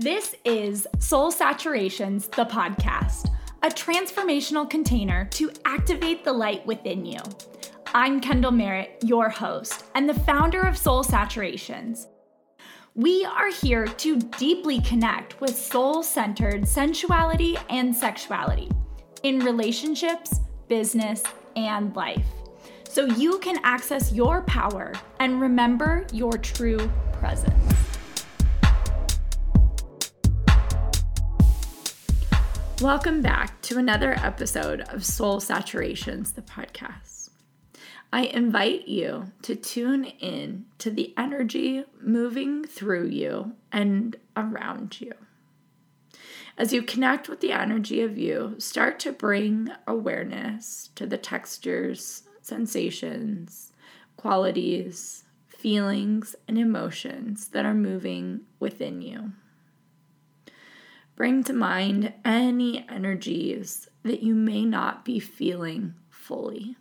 This is Soul Saturations, the podcast, a transformational container to activate the light within you. I'm Kendall Merritt, your host, and the founder of Soul Saturations. We are here to deeply connect with soul centered sensuality and sexuality in relationships, business, and life so you can access your power and remember your true presence. Welcome back to another episode of Soul Saturations, the podcast. I invite you to tune in to the energy moving through you and around you. As you connect with the energy of you, start to bring awareness to the textures, sensations, qualities, feelings, and emotions that are moving within you. Bring to mind any energies that you may not be feeling fully.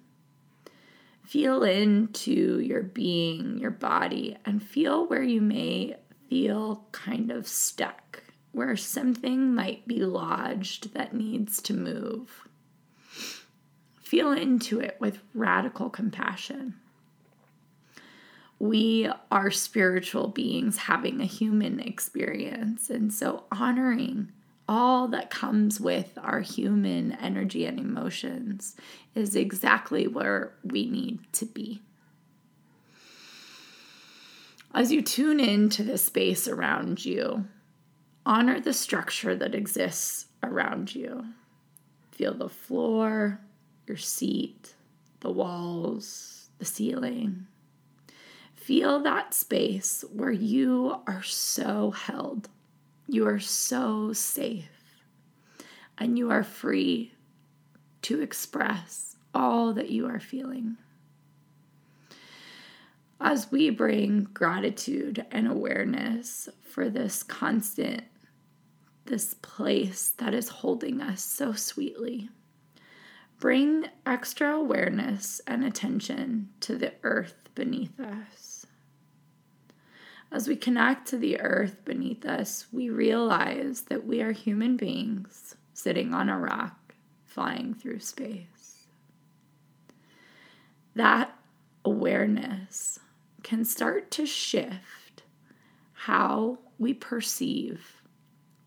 Feel into your being, your body, and feel where you may feel kind of stuck, where something might be lodged that needs to move. Feel into it with radical compassion we are spiritual beings having a human experience. And so honoring all that comes with our human energy and emotions is exactly where we need to be. As you tune into the space around you, honor the structure that exists around you. Feel the floor, your seat, the walls, the ceiling feel that space where you are so held, you are so safe, and you are free to express all that you are feeling. As we bring gratitude and awareness for this constant, this place that is holding us so sweetly, bring extra awareness and attention to the earth beneath us. As we connect to the earth beneath us, we realize that we are human beings sitting on a rock, flying through space. That awareness can start to shift how we perceive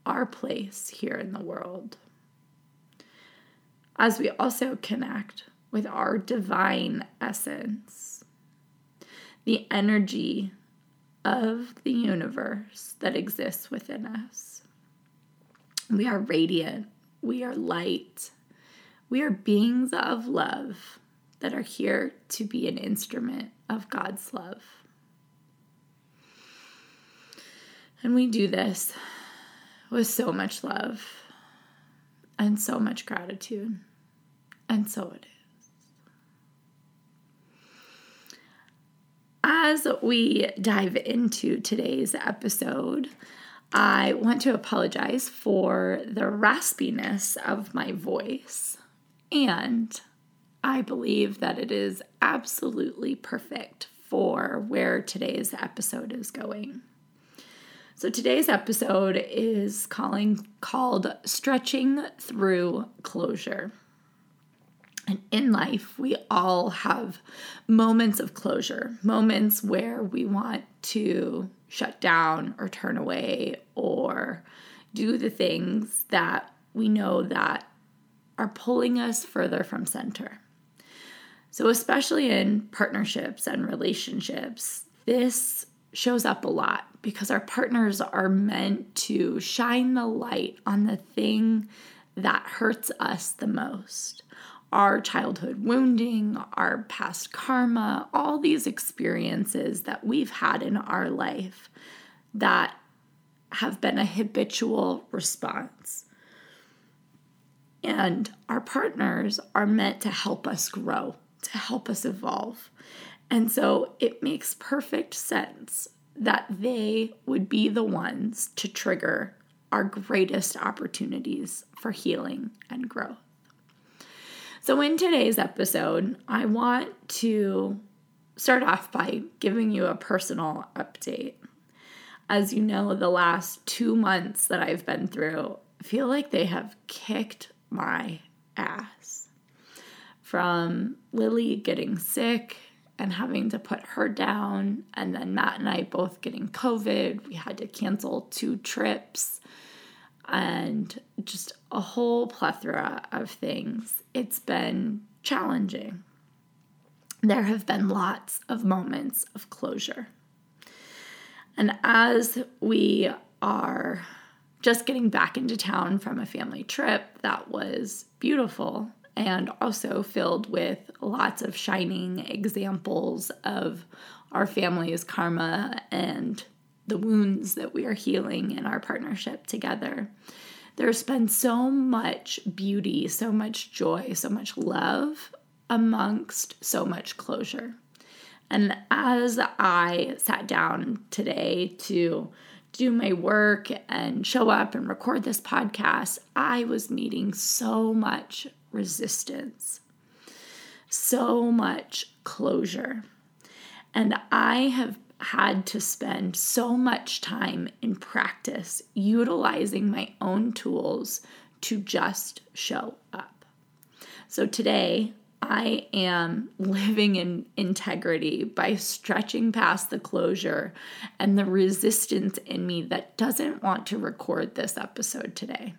our place here in the world. As we also connect with our divine essence, the energy of the universe that exists within us. We are radiant, we are light, we are beings of love that are here to be an instrument of God's love. And we do this with so much love and so much gratitude. And so it is. As we dive into today's episode, I want to apologize for the raspiness of my voice. And I believe that it is absolutely perfect for where today's episode is going. So today's episode is calling called Stretching Through Closure. And in life, we all have moments of closure, moments where we want to shut down or turn away or do the things that we know that are pulling us further from center. So, especially in partnerships and relationships, this shows up a lot because our partners are meant to shine the light on the thing that hurts us the most our childhood wounding, our past karma, all these experiences that we've had in our life that have been a habitual response. And our partners are meant to help us grow, to help us evolve. And so it makes perfect sense that they would be the ones to trigger our greatest opportunities for healing and growth. So, in today's episode, I want to start off by giving you a personal update. as you know, the last two months that I've been through feel like they have kicked my ass. From Lily getting sick and having to put her down, and then Matt and I both getting COVID. We had to cancel two trips and just a whole plethora of things. It's been challenging. There have been lots of moments of closure. And as we are just getting back into town from a family trip that was beautiful and also filled with lots of shining examples of our family's karma and the wounds that we are healing in our partnership together. There's been so much beauty, so much joy, so much love amongst so much closure. And as I sat down today to do my work and show up and record this podcast, I was meeting so much resistance, so much closure. And I have had to spend so much time in practice utilizing my own tools to just show up. So today, I am living in integrity by stretching past the closure and the resistance in me that doesn't want to record this episode today.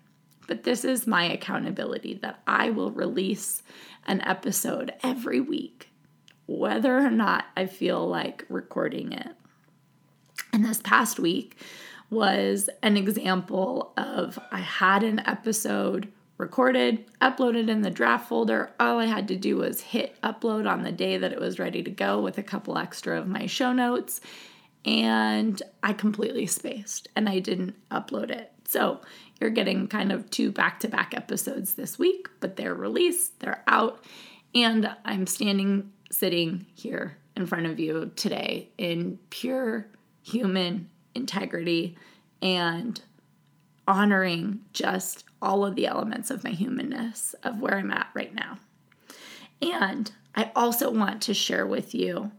But this is my accountability that I will release an episode every week, whether or not I feel like recording it. And this past week was an example of I had an episode recorded, uploaded in the draft folder. All I had to do was hit upload on the day that it was ready to go with a couple extra of my show notes. And I completely spaced and I didn't upload it. So you're getting kind of two back to back episodes this week, but they're released, they're out. And I'm standing, sitting here in front of you today in pure human integrity and honoring just all of the elements of my humanness, of where I'm at right now. And I also want to share with you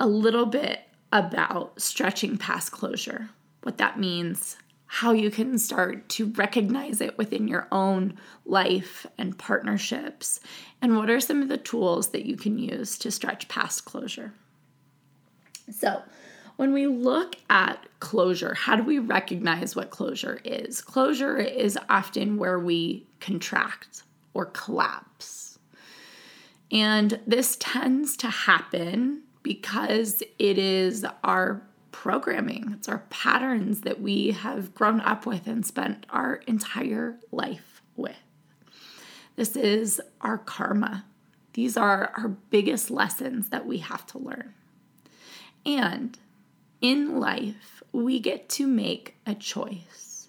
a little bit about stretching past closure, what that means, how you can start to recognize it within your own life and partnerships, and what are some of the tools that you can use to stretch past closure. So, when we look at closure, how do we recognize what closure is? Closure is often where we contract or collapse. And this tends to happen because it is our programming, it's our patterns that we have grown up with and spent our entire life with. This is our karma. These are our biggest lessons that we have to learn. And in life, we get to make a choice.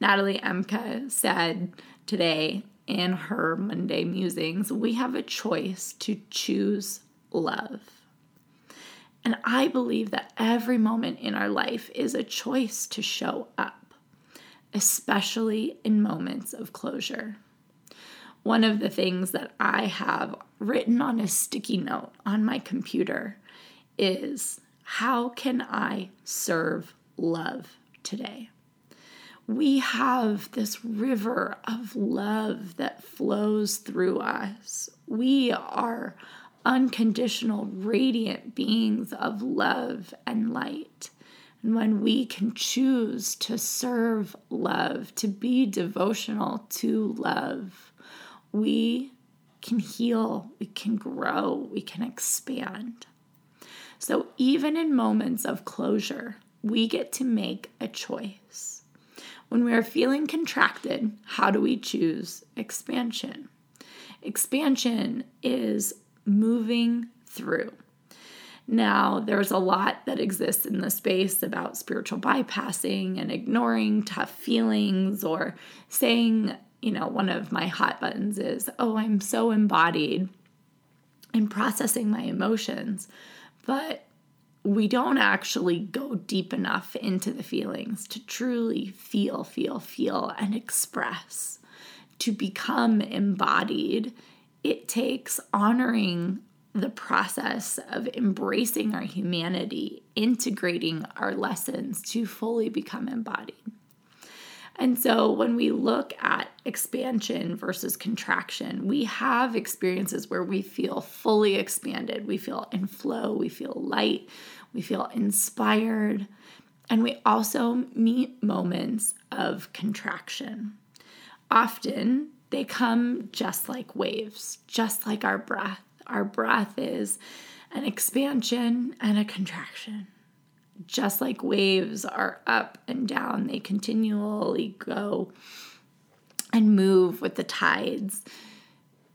Natalie Emka said today in her Monday musings, we have a choice to choose love. And I believe that every moment in our life is a choice to show up, especially in moments of closure. One of the things that I have written on a sticky note on my computer is how can I serve love today? We have this river of love that flows through us. We are unconditional, radiant beings of love and light. And when we can choose to serve love, to be devotional to love, we can heal, we can grow, we can expand. So even in moments of closure, we get to make a choice. When we are feeling contracted, how do we choose expansion? Expansion is moving through. Now, there's a lot that exists in the space about spiritual bypassing and ignoring tough feelings or saying, you know, one of my hot buttons is, oh, I'm so embodied in processing my emotions but we don't actually go deep enough into the feelings to truly feel, feel, feel, and express. To become embodied, it takes honoring the process of embracing our humanity, integrating our lessons to fully become embodied. And so when we look at expansion versus contraction, we have experiences where we feel fully expanded, we feel in flow, we feel light, we feel inspired, and we also meet moments of contraction. Often they come just like waves, just like our breath. Our breath is an expansion and a contraction just like waves are up and down, they continually go and move with the tides.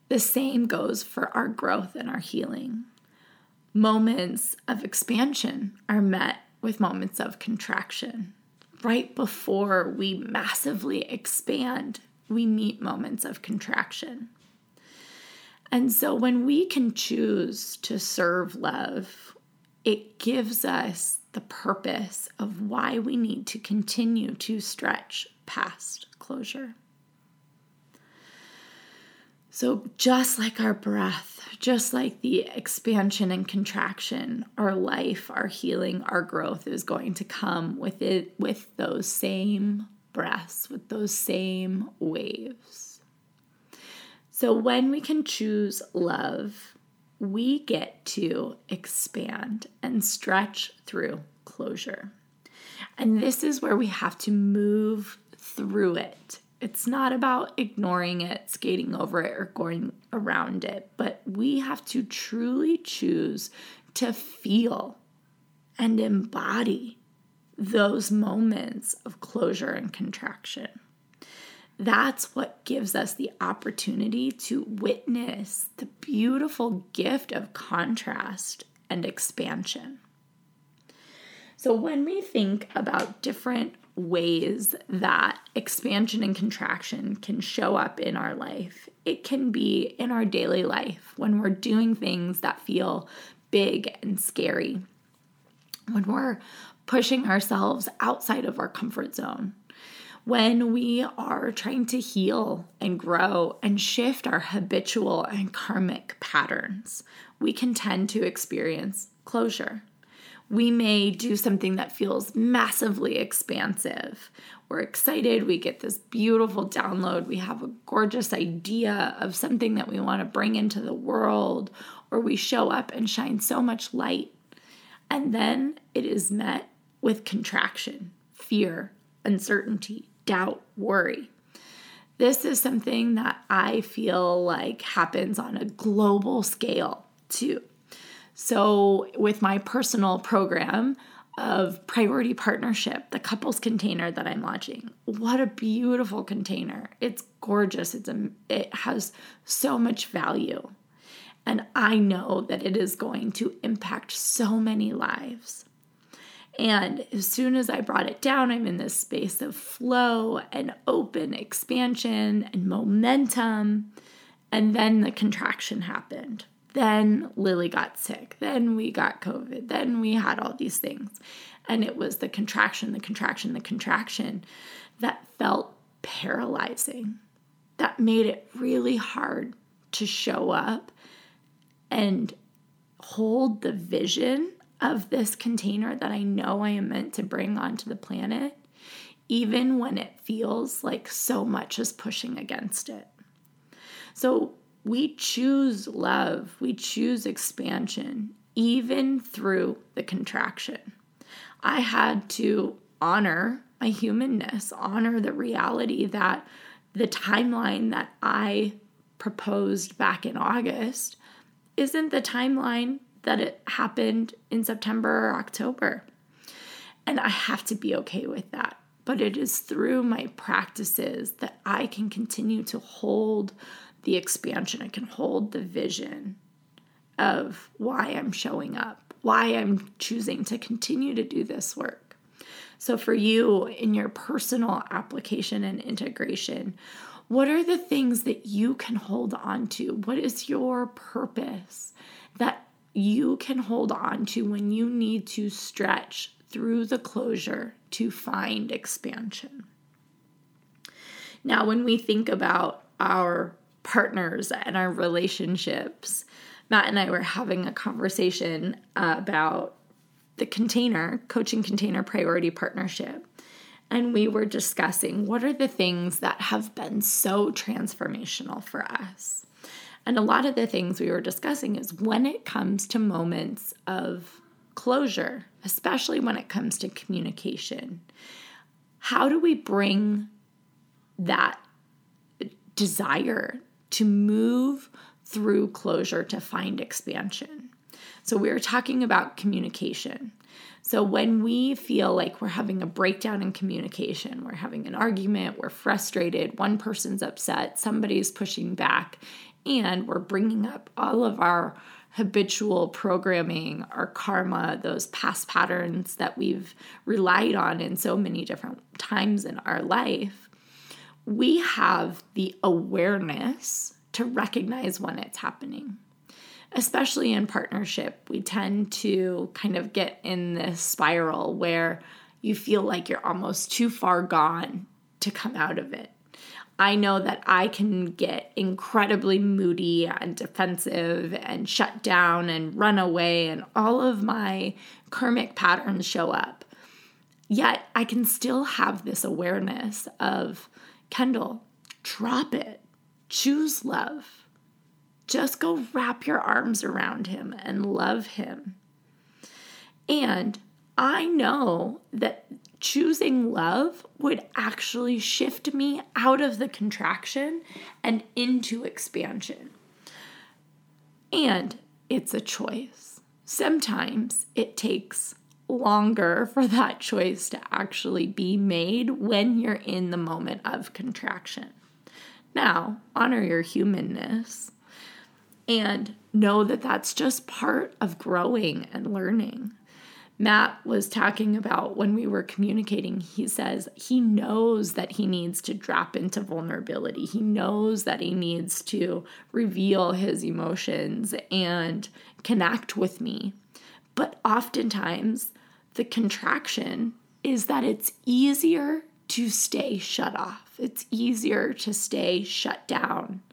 The same goes for our growth and our healing. Moments of expansion are met with moments of contraction. Right before we massively expand, we meet moments of contraction. And so when we can choose to serve love, it gives us the purpose of why we need to continue to stretch past closure. So, just like our breath, just like the expansion and contraction, our life, our healing, our growth is going to come with it with those same breaths, with those same waves. So, when we can choose love, we get to expand and stretch through closure. And this is where we have to move through it. It's not about ignoring it, skating over it, or going around it, but we have to truly choose to feel and embody those moments of closure and contraction. That's what gives us the opportunity to witness the beautiful gift of contrast and expansion. So, when we think about different ways that expansion and contraction can show up in our life, it can be in our daily life when we're doing things that feel big and scary, when we're pushing ourselves outside of our comfort zone when we are trying to heal and grow and shift our habitual and karmic patterns, we can tend to experience closure. We may do something that feels massively expansive. We're excited, we get this beautiful download, we have a gorgeous idea of something that we want to bring into the world, or we show up and shine so much light. And then it is met with contraction, fear, uncertainty, doubt, worry. This is something that I feel like happens on a global scale too. So, with my personal program of priority partnership, the couples container that I'm launching, what a beautiful container! It's gorgeous. It's a, it has so much value. And I know that it is going to impact so many lives. And as soon as I brought it down, I'm in this space of flow and open expansion and momentum. And then the contraction happened. Then Lily got sick. Then we got COVID. Then we had all these things. And it was the contraction, the contraction, the contraction that felt paralyzing, that made it really hard to show up and hold the vision of this container that I know I am meant to bring onto the planet, even when it feels like so much is pushing against it. So we choose love, we choose expansion, even through the contraction. I had to honor my humanness, honor the reality that the timeline that I proposed back in August isn't the timeline that it happened in September or October. And I have to be okay with that. But it is through my practices that I can continue to hold the expansion. I can hold the vision of why I'm showing up, why I'm choosing to continue to do this work. So, for you in your personal application and integration, what are the things that you can hold on to? What is your purpose that you can hold on to when you need to stretch through the closure to find expansion. Now, when we think about our partners and our relationships, Matt and I were having a conversation about the container, coaching container priority partnership. And we were discussing what are the things that have been so transformational for us. And a lot of the things we were discussing is when it comes to moments of closure, especially when it comes to communication, how do we bring that desire to move through closure to find expansion? So, we were talking about communication. So, when we feel like we're having a breakdown in communication, we're having an argument, we're frustrated, one person's upset, somebody's pushing back, and we're bringing up all of our habitual programming, our karma, those past patterns that we've relied on in so many different times in our life, we have the awareness to recognize when it's happening. Especially in partnership, we tend to kind of get in this spiral where you feel like you're almost too far gone to come out of it. I know that I can get incredibly moody and defensive and shut down and run away, and all of my karmic patterns show up. Yet I can still have this awareness of Kendall, drop it, choose love. Just go wrap your arms around him and love him. And I know that choosing love would actually shift me out of the contraction and into expansion. And it's a choice. Sometimes it takes longer for that choice to actually be made when you're in the moment of contraction. Now, honor your humanness and know that that's just part of growing and learning. Matt was talking about when we were communicating, he says he knows that he needs to drop into vulnerability. He knows that he needs to reveal his emotions and connect with me. But oftentimes, the contraction is that it's easier to stay shut off, it's easier to stay shut down.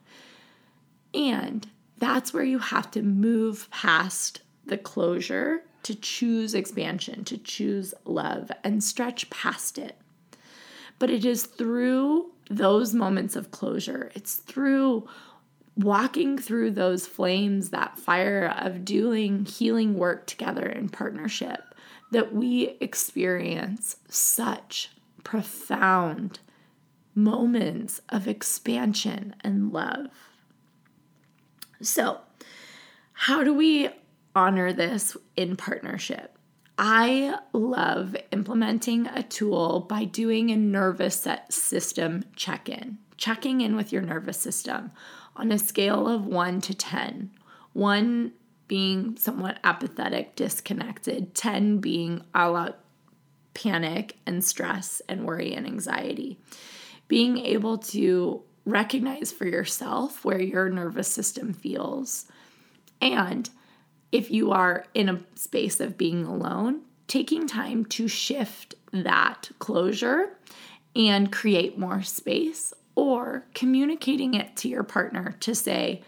And that's where you have to move past the closure to choose expansion, to choose love, and stretch past it. But it is through those moments of closure, it's through walking through those flames, that fire of doing healing work together in partnership, that we experience such profound moments of expansion and love. So, how do we honor this in partnership. I love implementing a tool by doing a nervous system check in, checking in with your nervous system on a scale of one to 10. One being somewhat apathetic, disconnected, 10 being all out panic and stress and worry and anxiety. Being able to recognize for yourself where your nervous system feels and if you are in a space of being alone, taking time to shift that closure and create more space, or communicating it to your partner to say,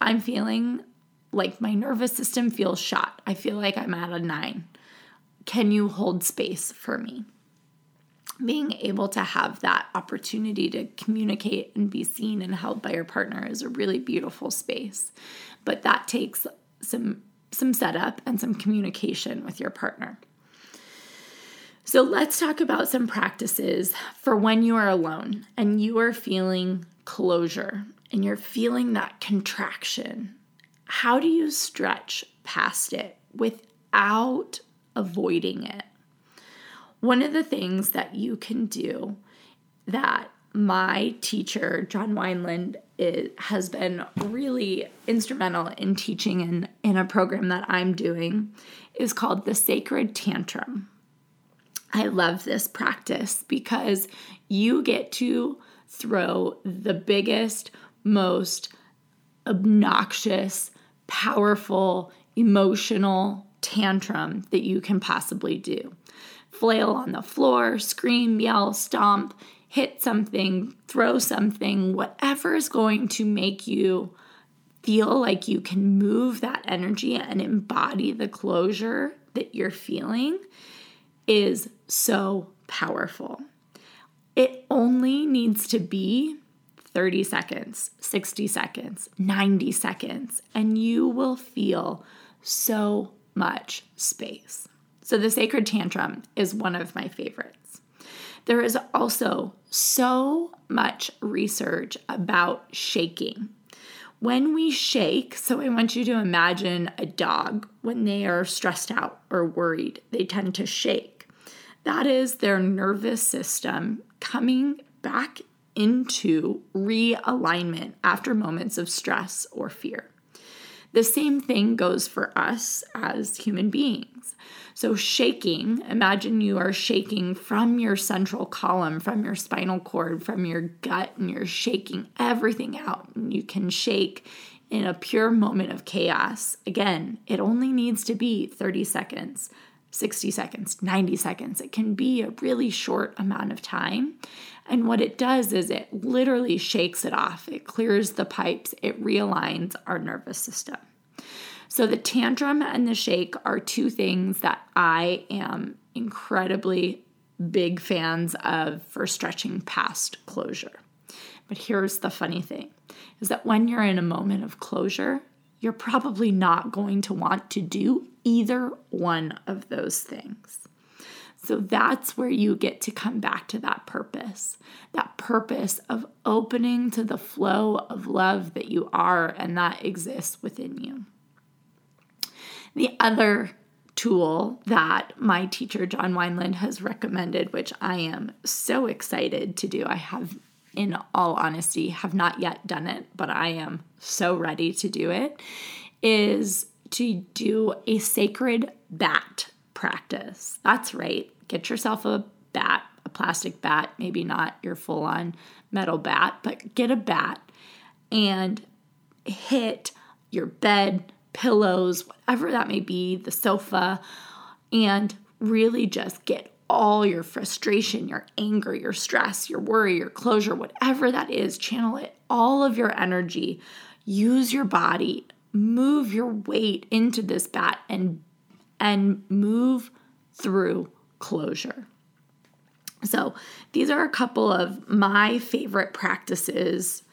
I'm feeling like my nervous system feels shot. I feel like I'm at a nine. Can you hold space for me? Being able to have that opportunity to communicate and be seen and held by your partner is a really beautiful space. But that takes some some setup and some communication with your partner. So, let's talk about some practices for when you are alone and you are feeling closure and you're feeling that contraction. How do you stretch past it without avoiding it? One of the things that you can do that my teacher, John Wineland, it has been really instrumental in teaching in, in a program that I'm doing is called the Sacred Tantrum. I love this practice because you get to throw the biggest, most obnoxious, powerful, emotional tantrum that you can possibly do. Flail on the floor, scream, yell, stomp, hit something, throw something, whatever is going to make you feel like you can move that energy and embody the closure that you're feeling is so powerful. It only needs to be 30 seconds, 60 seconds, 90 seconds, and you will feel so much space. So, the sacred tantrum is one of my favorites. There is also so much research about shaking. When we shake, so I want you to imagine a dog when they are stressed out or worried, they tend to shake. That is their nervous system coming back into realignment after moments of stress or fear. The same thing goes for us as human beings. So, shaking, imagine you are shaking from your central column, from your spinal cord, from your gut, and you're shaking everything out. And you can shake in a pure moment of chaos. Again, it only needs to be 30 seconds, 60 seconds, 90 seconds. It can be a really short amount of time. And what it does is it literally shakes it off, it clears the pipes, it realigns our nervous system. So, the tantrum and the shake are two things that I am incredibly big fans of for stretching past closure. But here's the funny thing is that when you're in a moment of closure, you're probably not going to want to do either one of those things. So that's where you get to come back to that purpose, that purpose of opening to the flow of love that you are and that exists within you. The other tool that my teacher, John Wineland, has recommended, which I am so excited to do, I have, in all honesty, have not yet done it, but I am so ready to do it, is to do a sacred bat practice. That's right. Get yourself a bat, a plastic bat, maybe not your full on metal bat, but get a bat and hit your bed, pillows, whatever that may be, the sofa, and really just get all your frustration, your anger, your stress, your worry, your closure, whatever that is, channel it, all of your energy. Use your body, move your weight into this bat and and move through closure. So, these are a couple of my favorite practices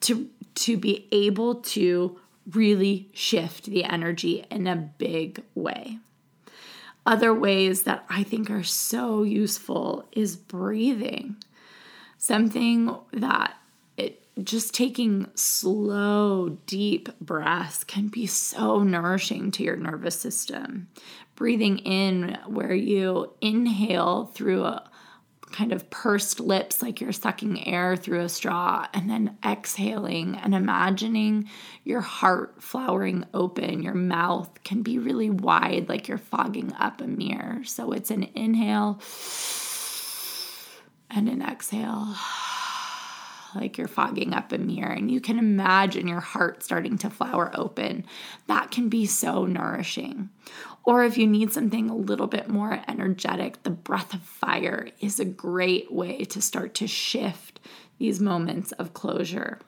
to to be able to really shift the energy in a big way. Other ways that I think are so useful is breathing. Something that just taking slow, deep breaths can be so nourishing to your nervous system. Breathing in where you inhale through a kind of pursed lips, like you're sucking air through a straw, and then exhaling and imagining your heart flowering open. Your mouth can be really wide, like you're fogging up a mirror. So it's an inhale and an exhale like you're fogging up a mirror and you can imagine your heart starting to flower open. That can be so nourishing. Or if you need something a little bit more energetic, the breath of fire is a great way to start to shift these moments of closure.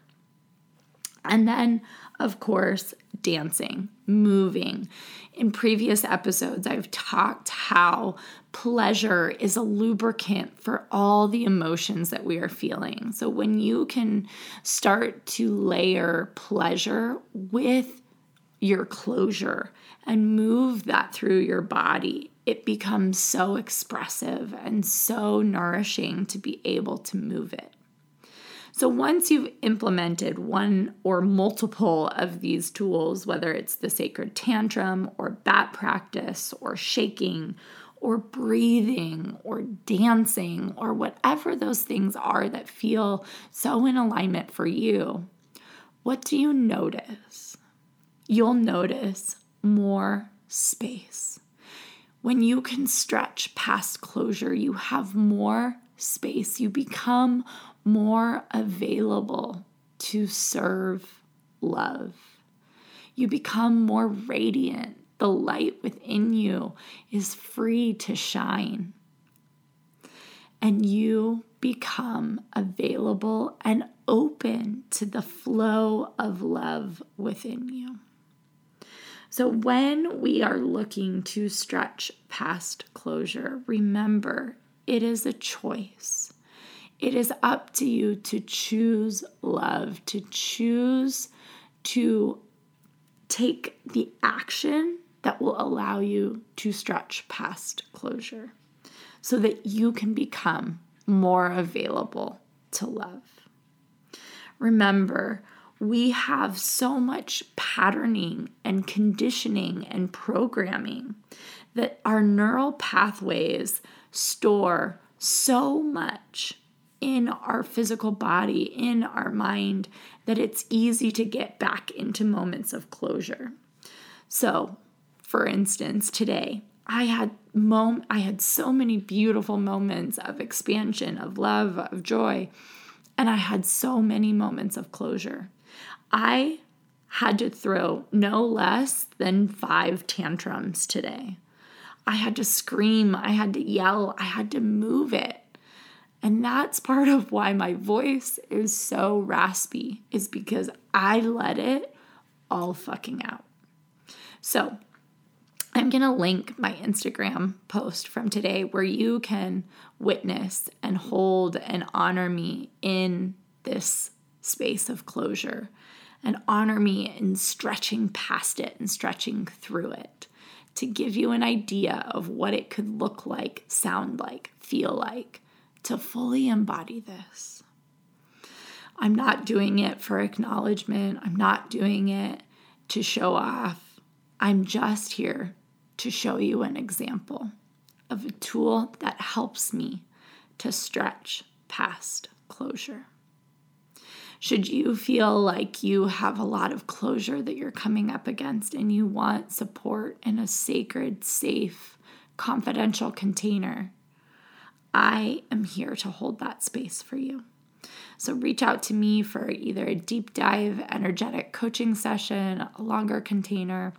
And then, of course, dancing, moving. In previous episodes, I've talked how pleasure is a lubricant for all the emotions that we are feeling. So when you can start to layer pleasure with your closure and move that through your body, it becomes so expressive and so nourishing to be able to move it. So once you've implemented one or multiple of these tools, whether it's the sacred tantrum or bat practice or shaking or breathing or dancing or whatever those things are that feel so in alignment for you, what do you notice? You'll notice more space. When you can stretch past closure, you have more space. You become more available to serve love. You become more radiant. The light within you is free to shine. And you become available and open to the flow of love within you. So, when we are looking to stretch past closure, remember it is a choice. It is up to you to choose love, to choose to take the action that will allow you to stretch past closure so that you can become more available to love. Remember, we have so much patterning and conditioning and programming that our neural pathways store so much in our physical body, in our mind, that it's easy to get back into moments of closure. So, for instance, today I had mom I had so many beautiful moments of expansion, of love, of joy, and I had so many moments of closure. I had to throw no less than 5 tantrums today. I had to scream, I had to yell, I had to move it. And that's part of why my voice is so raspy, is because I let it all fucking out. So, I'm to link my Instagram post from today where you can witness and hold and honor me in this space of closure and honor me in stretching past it and stretching through it to give you an idea of what it could look like, sound like, feel like to fully embody this. I'm not doing it for acknowledgement. I'm not doing it to show off. I'm just here to show you an example of a tool that helps me to stretch past closure. Should you feel like you have a lot of closure that you're coming up against and you want support in a sacred, safe, confidential container, I am here to hold that space for you. So reach out to me for either a deep dive energetic coaching session, a longer container,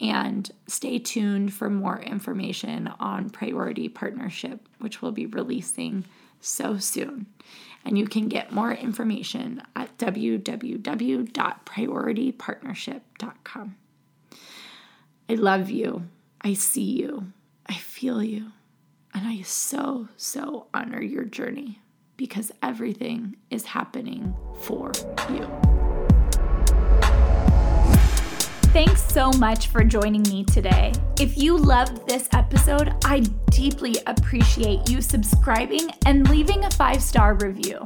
and stay tuned for more information on Priority Partnership, which we'll be releasing so soon. And you can get more information at www.prioritypartnership.com. I love you. I see you. I feel you. And I so, so honor your journey because everything is happening for you. Thanks so much for joining me today. If you loved this episode, I deeply appreciate you subscribing and leaving a five star review.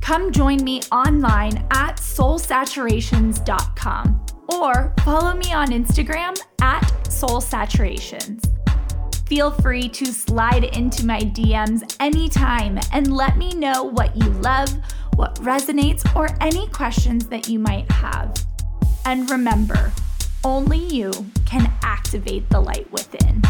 Come join me online at soulsaturations.com or follow me on Instagram at soulsaturations. Feel free to slide into my DMs anytime and let me know what you love, what resonates, or any questions that you might have. And remember, only you can activate the light within.